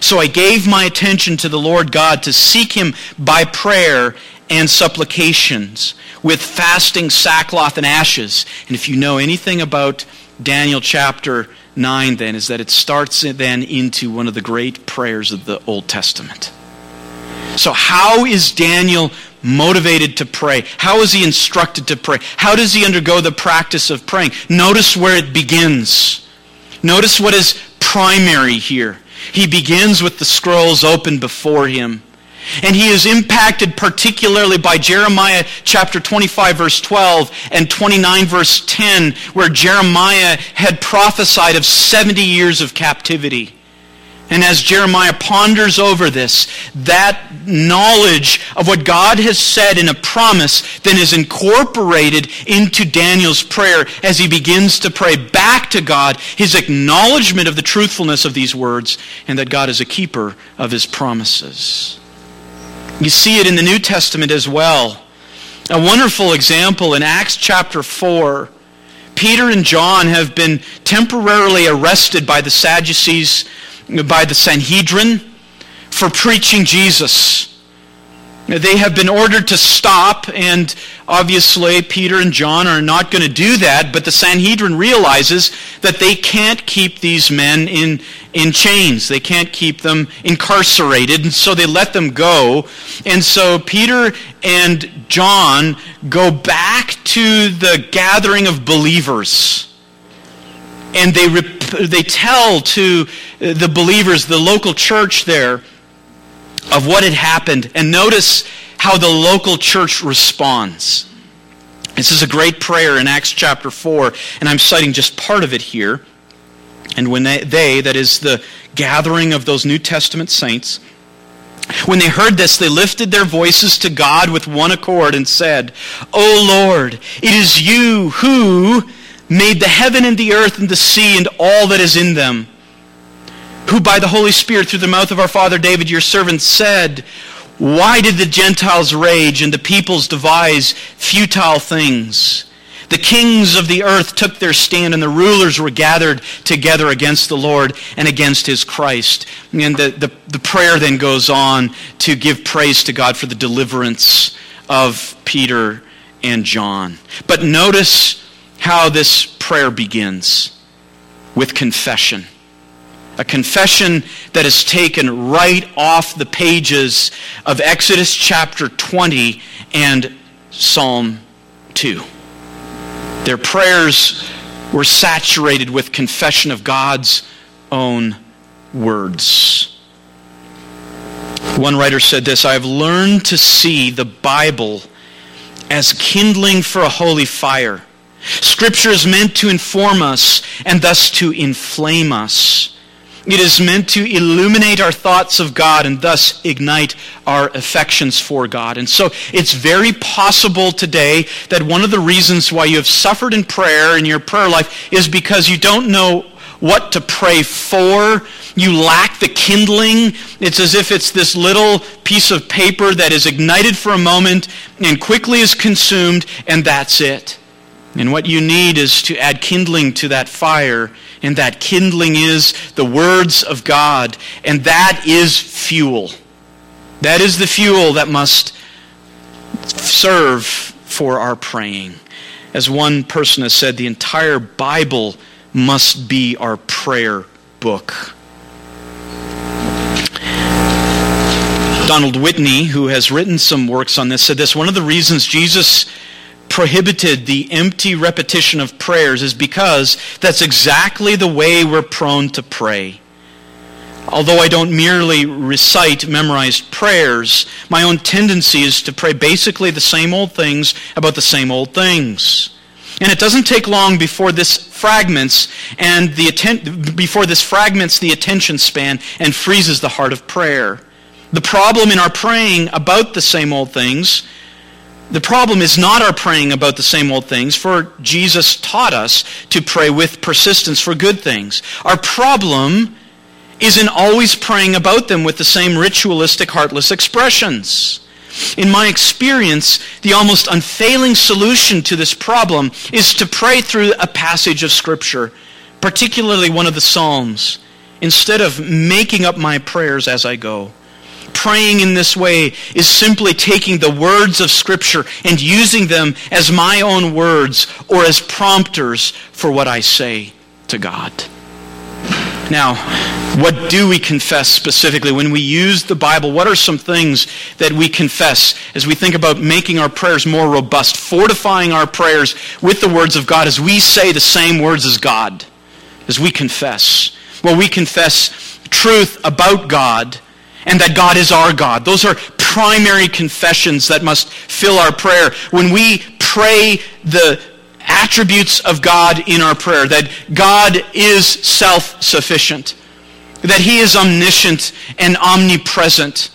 So I gave my attention to the Lord God to seek him by prayer and supplications with fasting, sackcloth, and ashes. And if you know anything about Daniel chapter 9 then is that it starts then into one of the great prayers of the Old Testament. So, how is Daniel motivated to pray? How is he instructed to pray? How does he undergo the practice of praying? Notice where it begins. Notice what is primary here. He begins with the scrolls open before him. And he is impacted particularly by Jeremiah chapter 25 verse 12 and 29 verse 10 where Jeremiah had prophesied of 70 years of captivity. And as Jeremiah ponders over this, that knowledge of what God has said in a promise then is incorporated into Daniel's prayer as he begins to pray back to God his acknowledgement of the truthfulness of these words and that God is a keeper of his promises. You see it in the New Testament as well. A wonderful example in Acts chapter 4. Peter and John have been temporarily arrested by the Sadducees, by the Sanhedrin, for preaching Jesus. They have been ordered to stop, and obviously Peter and John are not going to do that, but the Sanhedrin realizes that they can't keep these men in, in chains. They can't keep them incarcerated, and so they let them go. And so Peter and John go back to the gathering of believers and they, they tell to the believers, the local church there, of what had happened. And notice how the local church responds. This is a great prayer in Acts chapter 4, and I'm citing just part of it here. And when they, they, that is the gathering of those New Testament saints, when they heard this, they lifted their voices to God with one accord and said, O Lord, it is you who made the heaven and the earth and the sea and all that is in them who by the Holy Spirit through the mouth of our father David, your servant, said, Why did the Gentiles rage and the peoples devise futile things? The kings of the earth took their stand, and the rulers were gathered together against the Lord and against his Christ. And the, the, the prayer then goes on to give praise to God for the deliverance of Peter and John. But notice how this prayer begins with confession. A confession that is taken right off the pages of Exodus chapter 20 and Psalm 2. Their prayers were saturated with confession of God's own words. One writer said this I have learned to see the Bible as kindling for a holy fire. Scripture is meant to inform us and thus to inflame us. It is meant to illuminate our thoughts of God and thus ignite our affections for God. And so it's very possible today that one of the reasons why you have suffered in prayer in your prayer life is because you don't know what to pray for. You lack the kindling. It's as if it's this little piece of paper that is ignited for a moment and quickly is consumed, and that's it. And what you need is to add kindling to that fire and that kindling is the words of God, and that is fuel. That is the fuel that must serve for our praying. As one person has said, the entire Bible must be our prayer book. Donald Whitney, who has written some works on this, said this one of the reasons Jesus prohibited the empty repetition of prayers is because that's exactly the way we're prone to pray. Although I don't merely recite memorized prayers, my own tendency is to pray basically the same old things about the same old things. And it doesn't take long before this fragments and the atten- before this fragments the attention span and freezes the heart of prayer. The problem in our praying about the same old things the problem is not our praying about the same old things, for Jesus taught us to pray with persistence for good things. Our problem is in always praying about them with the same ritualistic, heartless expressions. In my experience, the almost unfailing solution to this problem is to pray through a passage of Scripture, particularly one of the Psalms, instead of making up my prayers as I go praying in this way is simply taking the words of Scripture and using them as my own words or as prompters for what I say to God. Now, what do we confess specifically? When we use the Bible, what are some things that we confess as we think about making our prayers more robust, fortifying our prayers with the words of God as we say the same words as God, as we confess? Well, we confess truth about God and that God is our God. Those are primary confessions that must fill our prayer. When we pray the attributes of God in our prayer, that God is self-sufficient, that he is omniscient and omnipresent,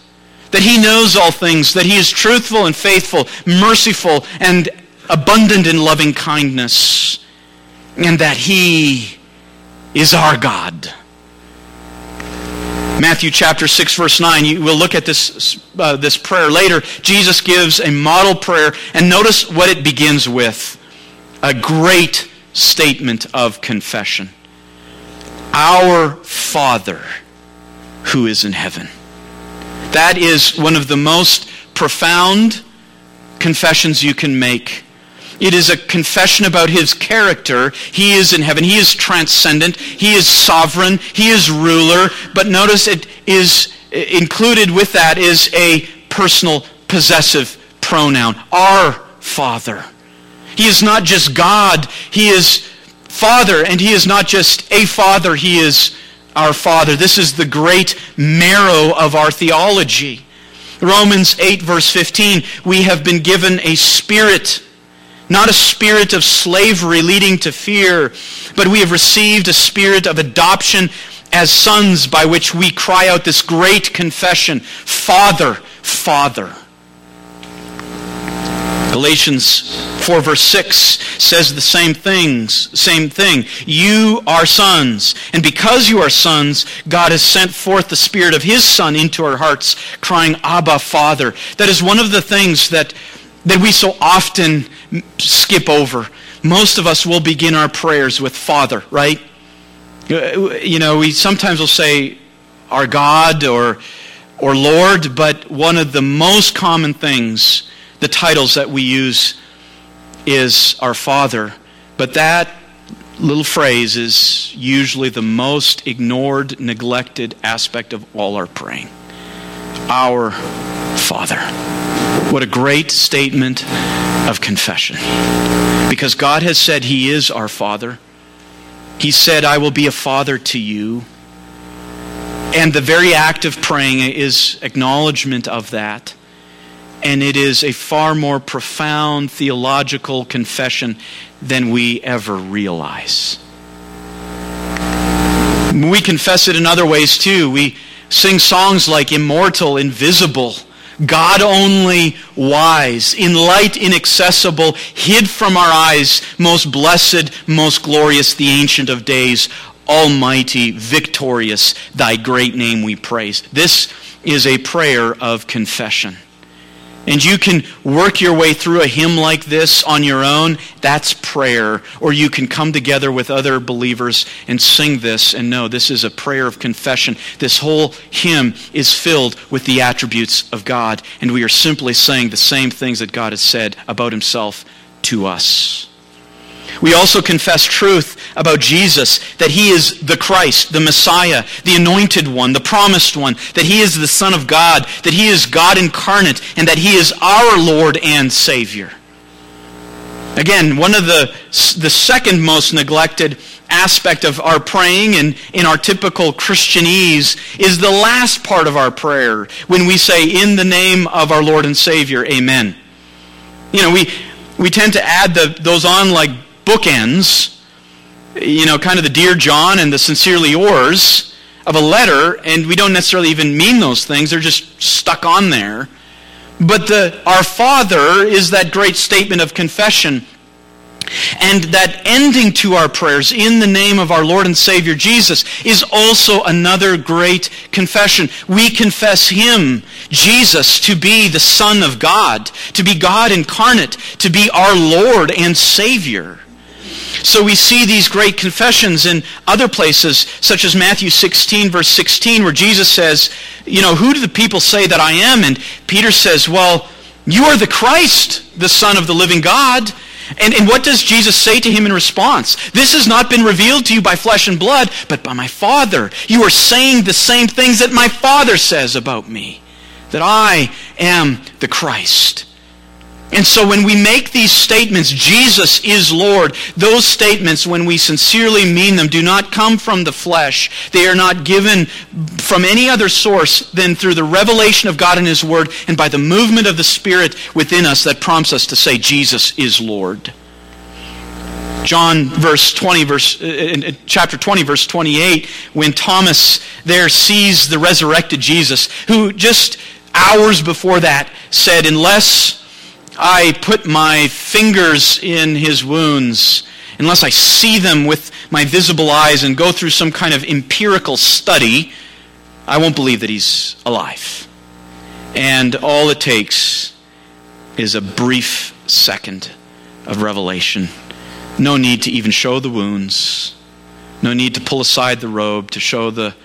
that he knows all things, that he is truthful and faithful, merciful and abundant in loving kindness, and that he is our God. Matthew chapter 6 verse 9. You will look at this, uh, this prayer later. Jesus gives a model prayer and notice what it begins with. A great statement of confession. Our Father who is in heaven. That is one of the most profound confessions you can make it is a confession about his character. He is in heaven. He is transcendent. He is sovereign. He is ruler. But notice it is included with that is a personal possessive pronoun. Our Father. He is not just God. He is Father. And he is not just a Father. He is our Father. This is the great marrow of our theology. Romans 8 verse 15, we have been given a spirit not a spirit of slavery leading to fear, but we have received a spirit of adoption as sons by which we cry out this great confession, Father, Father. Galatians 4 verse 6 says the same things, same thing. You are sons, and because you are sons, God has sent forth the spirit of his son into our hearts, crying, Abba, Father. That is one of the things that that we so often skip over. most of us will begin our prayers with Father, right? You know, we sometimes will say our God or, or Lord, but one of the most common things, the titles that we use, is our Father. But that little phrase is usually the most ignored, neglected aspect of all our praying. Our Father. What a great statement of confession. Because God has said He is our Father. He said, I will be a father to you. And the very act of praying is acknowledgement of that. And it is a far more profound theological confession than we ever realize. We confess it in other ways too. We sing songs like Immortal, Invisible, God only wise, in light inaccessible, hid from our eyes, most blessed, most glorious, the Ancient of Days, Almighty, victorious, thy great name we praise. This is a prayer of confession. And you can work your way through a hymn like this on your own. That's prayer. Or you can come together with other believers and sing this and know this is a prayer of confession. This whole hymn is filled with the attributes of God. And we are simply saying the same things that God has said about himself to us. We also confess truth about Jesus, that he is the Christ, the Messiah, the anointed one, the promised one, that he is the Son of God, that he is God incarnate, and that he is our Lord and Savior. Again, one of the, the second most neglected aspect of our praying and in our typical Christianese is the last part of our prayer when we say, In the name of our Lord and Savior, Amen. You know, we, we tend to add the, those on like bookends, you know, kind of the Dear John and the Sincerely Yours of a letter, and we don't necessarily even mean those things. They're just stuck on there. But the Our Father is that great statement of confession. And that ending to our prayers in the name of our Lord and Savior Jesus is also another great confession. We confess Him, Jesus, to be the Son of God, to be God incarnate, to be our Lord and Savior. So we see these great confessions in other places, such as Matthew 16, verse 16, where Jesus says, You know, who do the people say that I am? And Peter says, Well, you are the Christ, the Son of the living God. And, and what does Jesus say to him in response? This has not been revealed to you by flesh and blood, but by my Father. You are saying the same things that my Father says about me, that I am the Christ. And so when we make these statements, Jesus is Lord, those statements, when we sincerely mean them, do not come from the flesh. They are not given from any other source than through the revelation of God and His Word and by the movement of the Spirit within us that prompts us to say, Jesus is Lord. John verse 20 verse uh, chapter 20 verse 28 when Thomas there sees the resurrected Jesus who just hours before that said unless I put my fingers in his wounds, unless I see them with my visible eyes and go through some kind of empirical study, I won't believe that he's alive. And all it takes is a brief second of revelation. No need to even show the wounds. No need to pull aside the robe to show the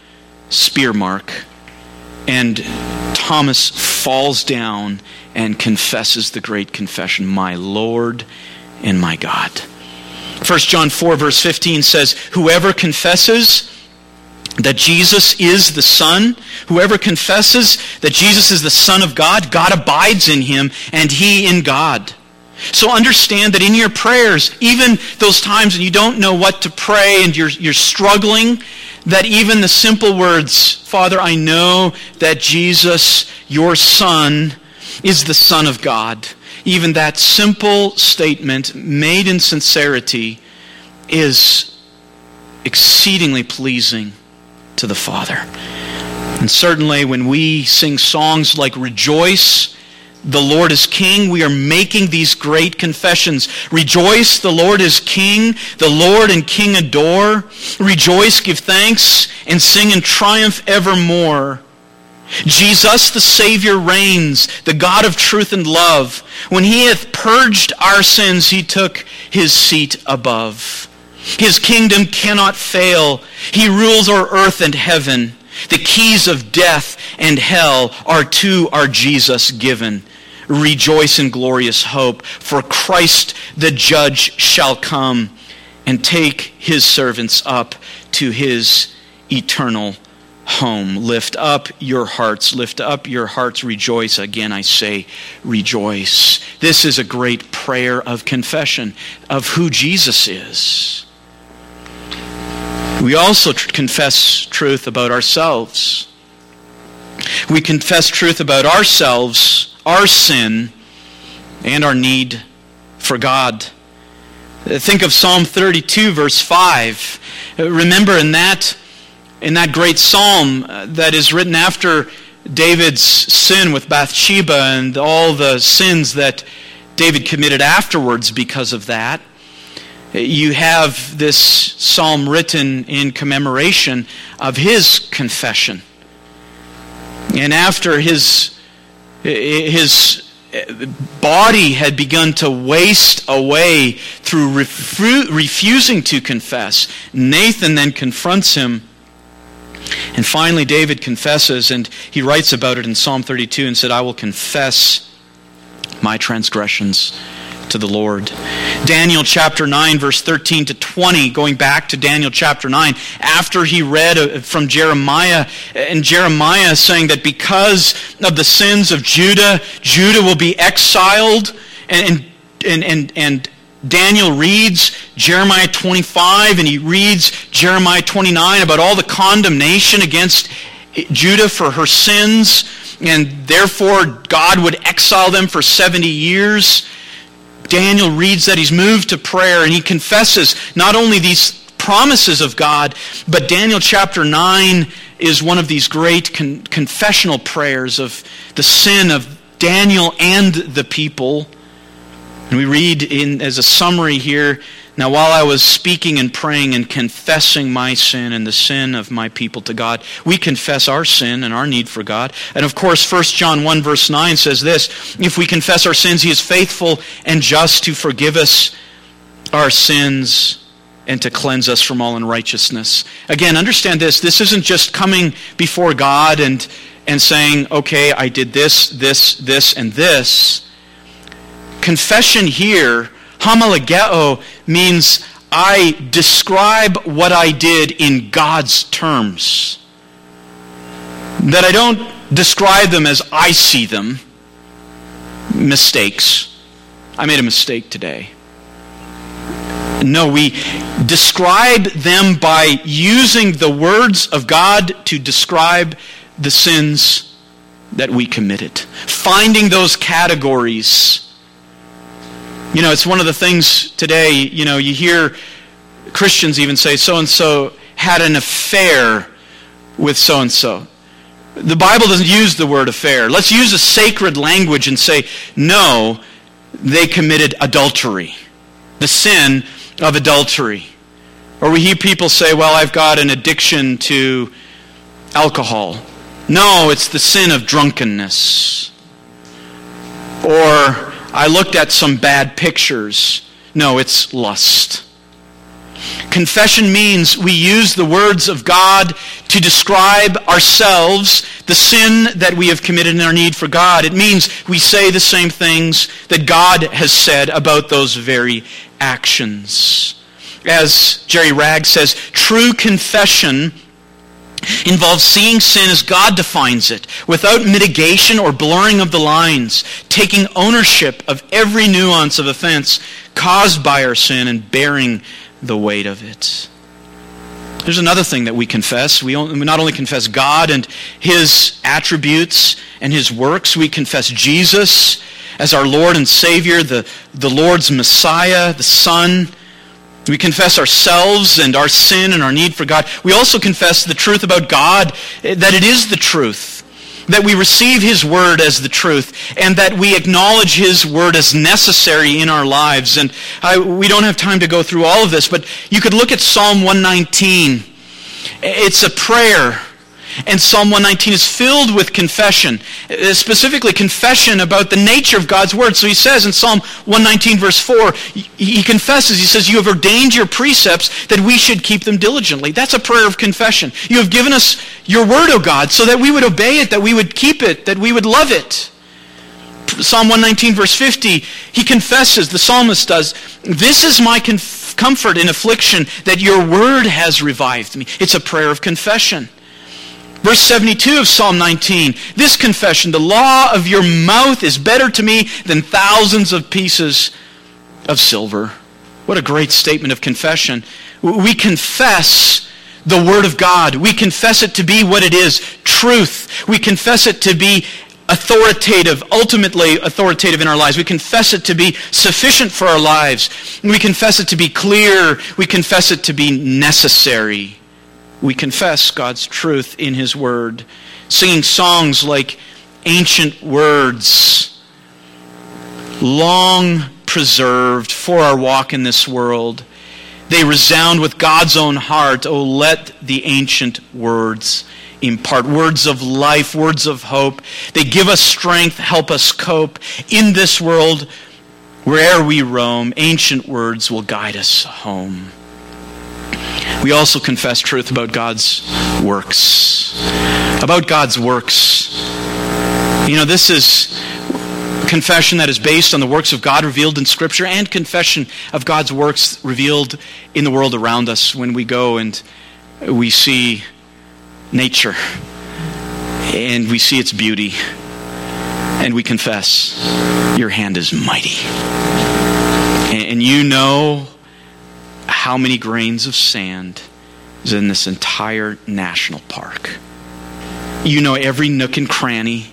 spear mark. And Thomas falls down and confesses the great confession, My Lord and my God. 1 John 4, verse 15 says, Whoever confesses that Jesus is the Son, whoever confesses that Jesus is the Son of God, God abides in him and he in God. So understand that in your prayers, even those times when you don't know what to pray and you're, you're struggling, that even the simple words, Father, I know that Jesus, your Son, is the Son of God. Even that simple statement, made in sincerity, is exceedingly pleasing to the Father. And certainly when we sing songs like Rejoice, the Lord is King, we are making these great confessions. Rejoice, the Lord is King, the Lord and King adore. Rejoice, give thanks, and sing in triumph evermore. Jesus the Savior reigns, the God of truth and love. When he hath purged our sins, he took his seat above. His kingdom cannot fail. He rules o'er earth and heaven. The keys of death and hell are to our Jesus given. Rejoice in glorious hope, for Christ the judge shall come and take his servants up to his eternal home. Lift up your hearts. Lift up your hearts. Rejoice. Again, I say, rejoice. This is a great prayer of confession of who Jesus is. We also tr- confess truth about ourselves. We confess truth about ourselves, our sin, and our need for God. Think of Psalm 32, verse 5. Remember in that in that great psalm uh, that is written after David's sin with Bathsheba and all the sins that David committed afterwards because of that. Uh, you have this psalm written in commemoration of his confession. And after his, uh, his uh, body had begun to waste away through refu- refusing to confess, Nathan then confronts him and finally, David confesses, and he writes about it in Psalm 32 and said, I will confess my transgressions to the Lord. Daniel chapter 9, verse 13 to 20, going back to Daniel chapter 9, after he read uh, from Jeremiah, and Jeremiah saying that because of the sins of Judah, Judah will be exiled, and, and, and, and Daniel reads Jeremiah 25 and he reads Jeremiah 29 about all the condemnation against Judah for her sins, and therefore God would exile them for 70 years. Daniel reads that he's moved to prayer and he confesses not only these promises of God, but Daniel chapter 9 is one of these great con- confessional prayers of the sin of Daniel and the people. And we read in, as a summary here Now, while I was speaking and praying and confessing my sin and the sin of my people to God, we confess our sin and our need for God. And of course, 1 John 1, verse 9 says this If we confess our sins, he is faithful and just to forgive us our sins and to cleanse us from all unrighteousness. Again, understand this. This isn't just coming before God and, and saying, okay, I did this, this, this, and this confession here, homologeo, means I describe what I did in God's terms. That I don't describe them as I see them. Mistakes. I made a mistake today. No, we describe them by using the words of God to describe the sins that we committed. Finding those categories you know, it's one of the things today, you know, you hear Christians even say, so and so had an affair with so and so. The Bible doesn't use the word affair. Let's use a sacred language and say, no, they committed adultery, the sin of adultery. Or we hear people say, well, I've got an addiction to alcohol. No, it's the sin of drunkenness. Or I looked at some bad pictures. No, it's lust. Confession means we use the words of God to describe ourselves, the sin that we have committed in our need for God. It means we say the same things that God has said about those very actions. As Jerry Wragg says, true confession involves seeing sin as God defines it, without mitigation or blurring of the lines, taking ownership of every nuance of offense caused by our sin and bearing the weight of it. There's another thing that we confess. We not only confess God and His attributes and His works, we confess Jesus as our Lord and Savior, the, the Lord's Messiah, the Son, we confess ourselves and our sin and our need for God. We also confess the truth about God, eh, that it is the truth. That we receive His Word as the truth, and that we acknowledge His Word as necessary in our lives. And I, we don't have time to go through all of this, but you could look at Psalm 119. It's a prayer. And Psalm 119 is filled with confession, uh, specifically confession about the nature of God's word. So he says in Psalm 119, verse 4, he confesses, he says, You have ordained your precepts that we should keep them diligently. That's a prayer of confession. You have given us your word, O God, so that we would obey it, that we would keep it, that we would love it. Psalm 119, verse 50, he confesses, the psalmist does, This is my comfort in affliction, that your word has revived me. It's a prayer of confession. Verse 72 of Psalm 19, this confession, the law of your mouth is better to me than thousands of pieces of silver. What a great statement of confession. We confess the Word of God. We confess it to be what it is truth. We confess it to be authoritative, ultimately authoritative in our lives. We confess it to be sufficient for our lives. We confess it to be clear. We confess it to be necessary. We confess God's truth in His Word, singing songs like ancient words, long preserved for our walk in this world. They resound with God's own heart. Oh, let the ancient words impart words of life, words of hope. They give us strength, help us cope. In this world, where'er we roam, ancient words will guide us home. We also confess truth about God's works. About God's works. You know, this is confession that is based on the works of God revealed in Scripture and confession of God's works revealed in the world around us when we go and we see nature and we see its beauty and we confess, Your hand is mighty. And you know how many grains of sand is in this entire national park. You know every nook and cranny.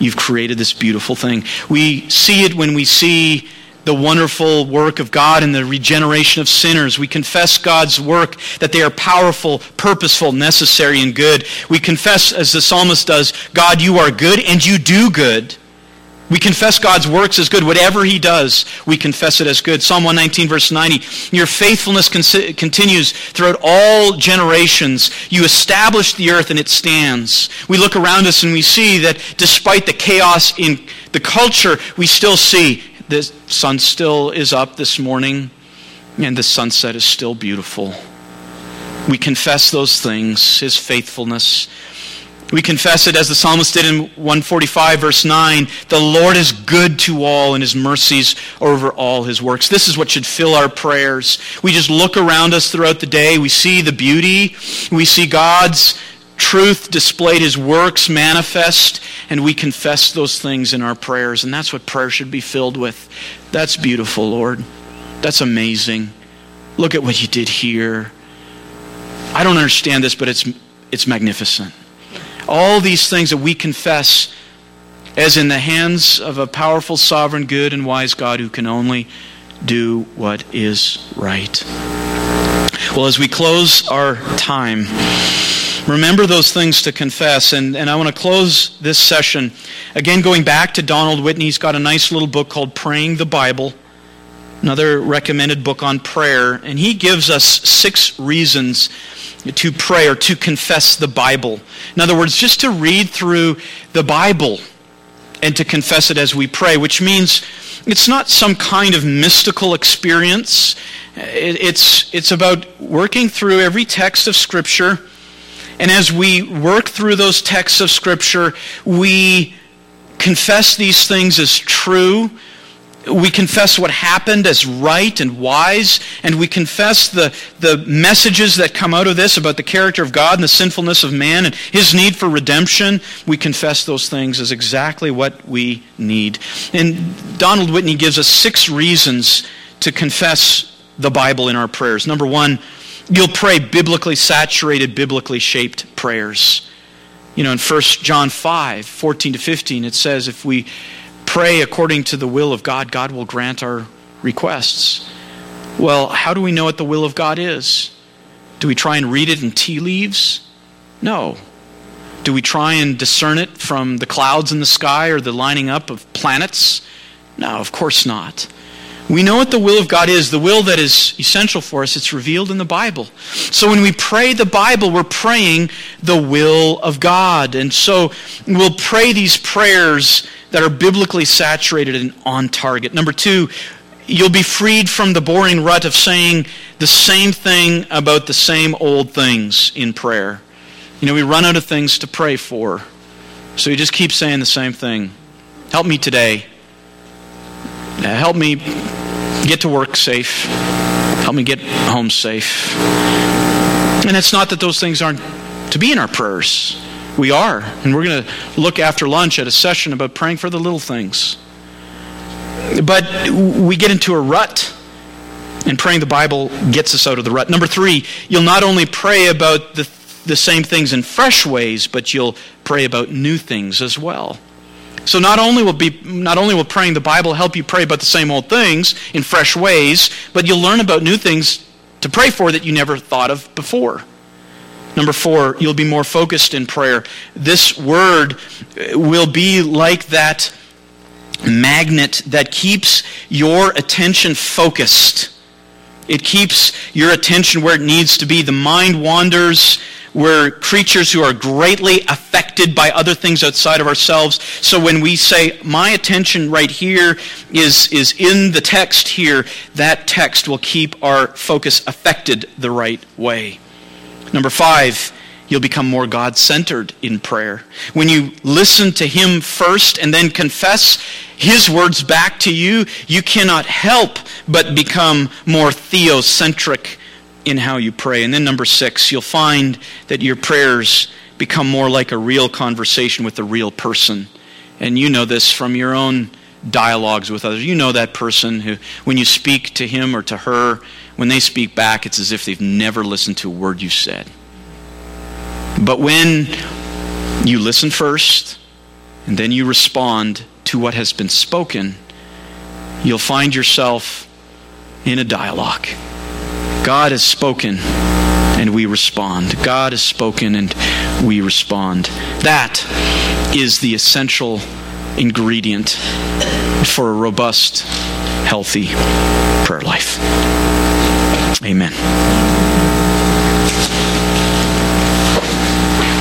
You've created this beautiful thing. We see it when we see the wonderful work of God and the regeneration of sinners. We confess God's work, that they are powerful, purposeful, necessary, and good. We confess, as the psalmist does, God, you are good and you do good. We confess God's works as good. Whatever he does, we confess it as good. Psalm 119, verse 90. Your faithfulness con- continues throughout all generations. You establish the earth and it stands. We look around us and we see that despite the chaos in the culture, we still see the sun still is up this morning, and the sunset is still beautiful. We confess those things, his faithfulness. We confess it as the psalmist did in 145, verse 9 The Lord is good to all, and his mercies over all his works. This is what should fill our prayers. We just look around us throughout the day. We see the beauty. We see God's truth displayed, his works manifest, and we confess those things in our prayers. And that's what prayer should be filled with. That's beautiful, Lord. That's amazing. Look at what you did here. I don't understand this, but it's, it's magnificent. All these things that we confess as in the hands of a powerful, sovereign, good, and wise God who can only do what is right. Well, as we close our time, remember those things to confess. And, and I want to close this session again going back to Donald Whitney. He's got a nice little book called Praying the Bible, another recommended book on prayer. And he gives us six reasons to pray or to confess the Bible. In other words, just to read through the Bible and to confess it as we pray, which means it's not some kind of mystical experience. It's, it's about working through every text of Scripture and as we work through those texts of Scripture, we confess these things as true. We confess what happened as right and wise, and we confess the, the messages that come out of this about the character of God and the sinfulness of man and his need for redemption. We confess those things as exactly what we need. And Donald Whitney gives us six reasons to confess the Bible in our prayers. Number one, You'll pray biblically saturated, biblically shaped prayers. You know, in 1 John 5, 14 to 15, it says, if we pray according to the will of God, God will grant our requests. Well, how do we know what the will of God is? Do we try and read it in tea leaves? No. Do we try and discern it from the clouds in the sky or the lining up of planets? No, of course not. We know what the will of God is, the will that is essential for us. It's revealed in the Bible. So when we pray the Bible, we're praying the will of God. And so we'll pray these prayers that are biblically saturated and on target. Number two, you'll be freed from the boring rut of saying the same thing about the same old things in prayer. You know, we run out of things to pray for. So you just keep saying the same thing. Help me today. Uh, help me get to work safe. Help me get home safe. And it's not that those things aren't to be in our prayers. We are. And we're going to look after lunch at a session about praying for the little things. But we get into a rut, and praying the Bible gets us out of the rut. Number three, you'll not only pray about the, the same things in fresh ways, but you'll pray about new things as well. So not only will be not only will praying the Bible help you pray about the same old things in fresh ways, but you'll learn about new things to pray for that you never thought of before. Number 4, you'll be more focused in prayer. This word uh, will be like that magnet that keeps your attention focused. It keeps your attention where it needs to be. The mind wanders we're creatures who are greatly affected by other things outside of ourselves. So when we say, my attention right here is, is in the text here, that text will keep our focus affected the right way. Number five, you'll become more God centered in prayer. When you listen to Him first and then confess His words back to you, you cannot help but become more theocentric in how you pray. And then, number six, you'll find that your prayers become more like a real conversation with a real person. And you know this from your own dialogues with others. You know that person who, when you speak to him or to her, when they speak back, it's as if they've never listened to a word you said. But when you listen first and then you respond to what has been spoken, you'll find yourself in a dialogue. God has spoken and we respond. God has spoken and we respond. That is the essential ingredient for a robust, healthy prayer life. Amen.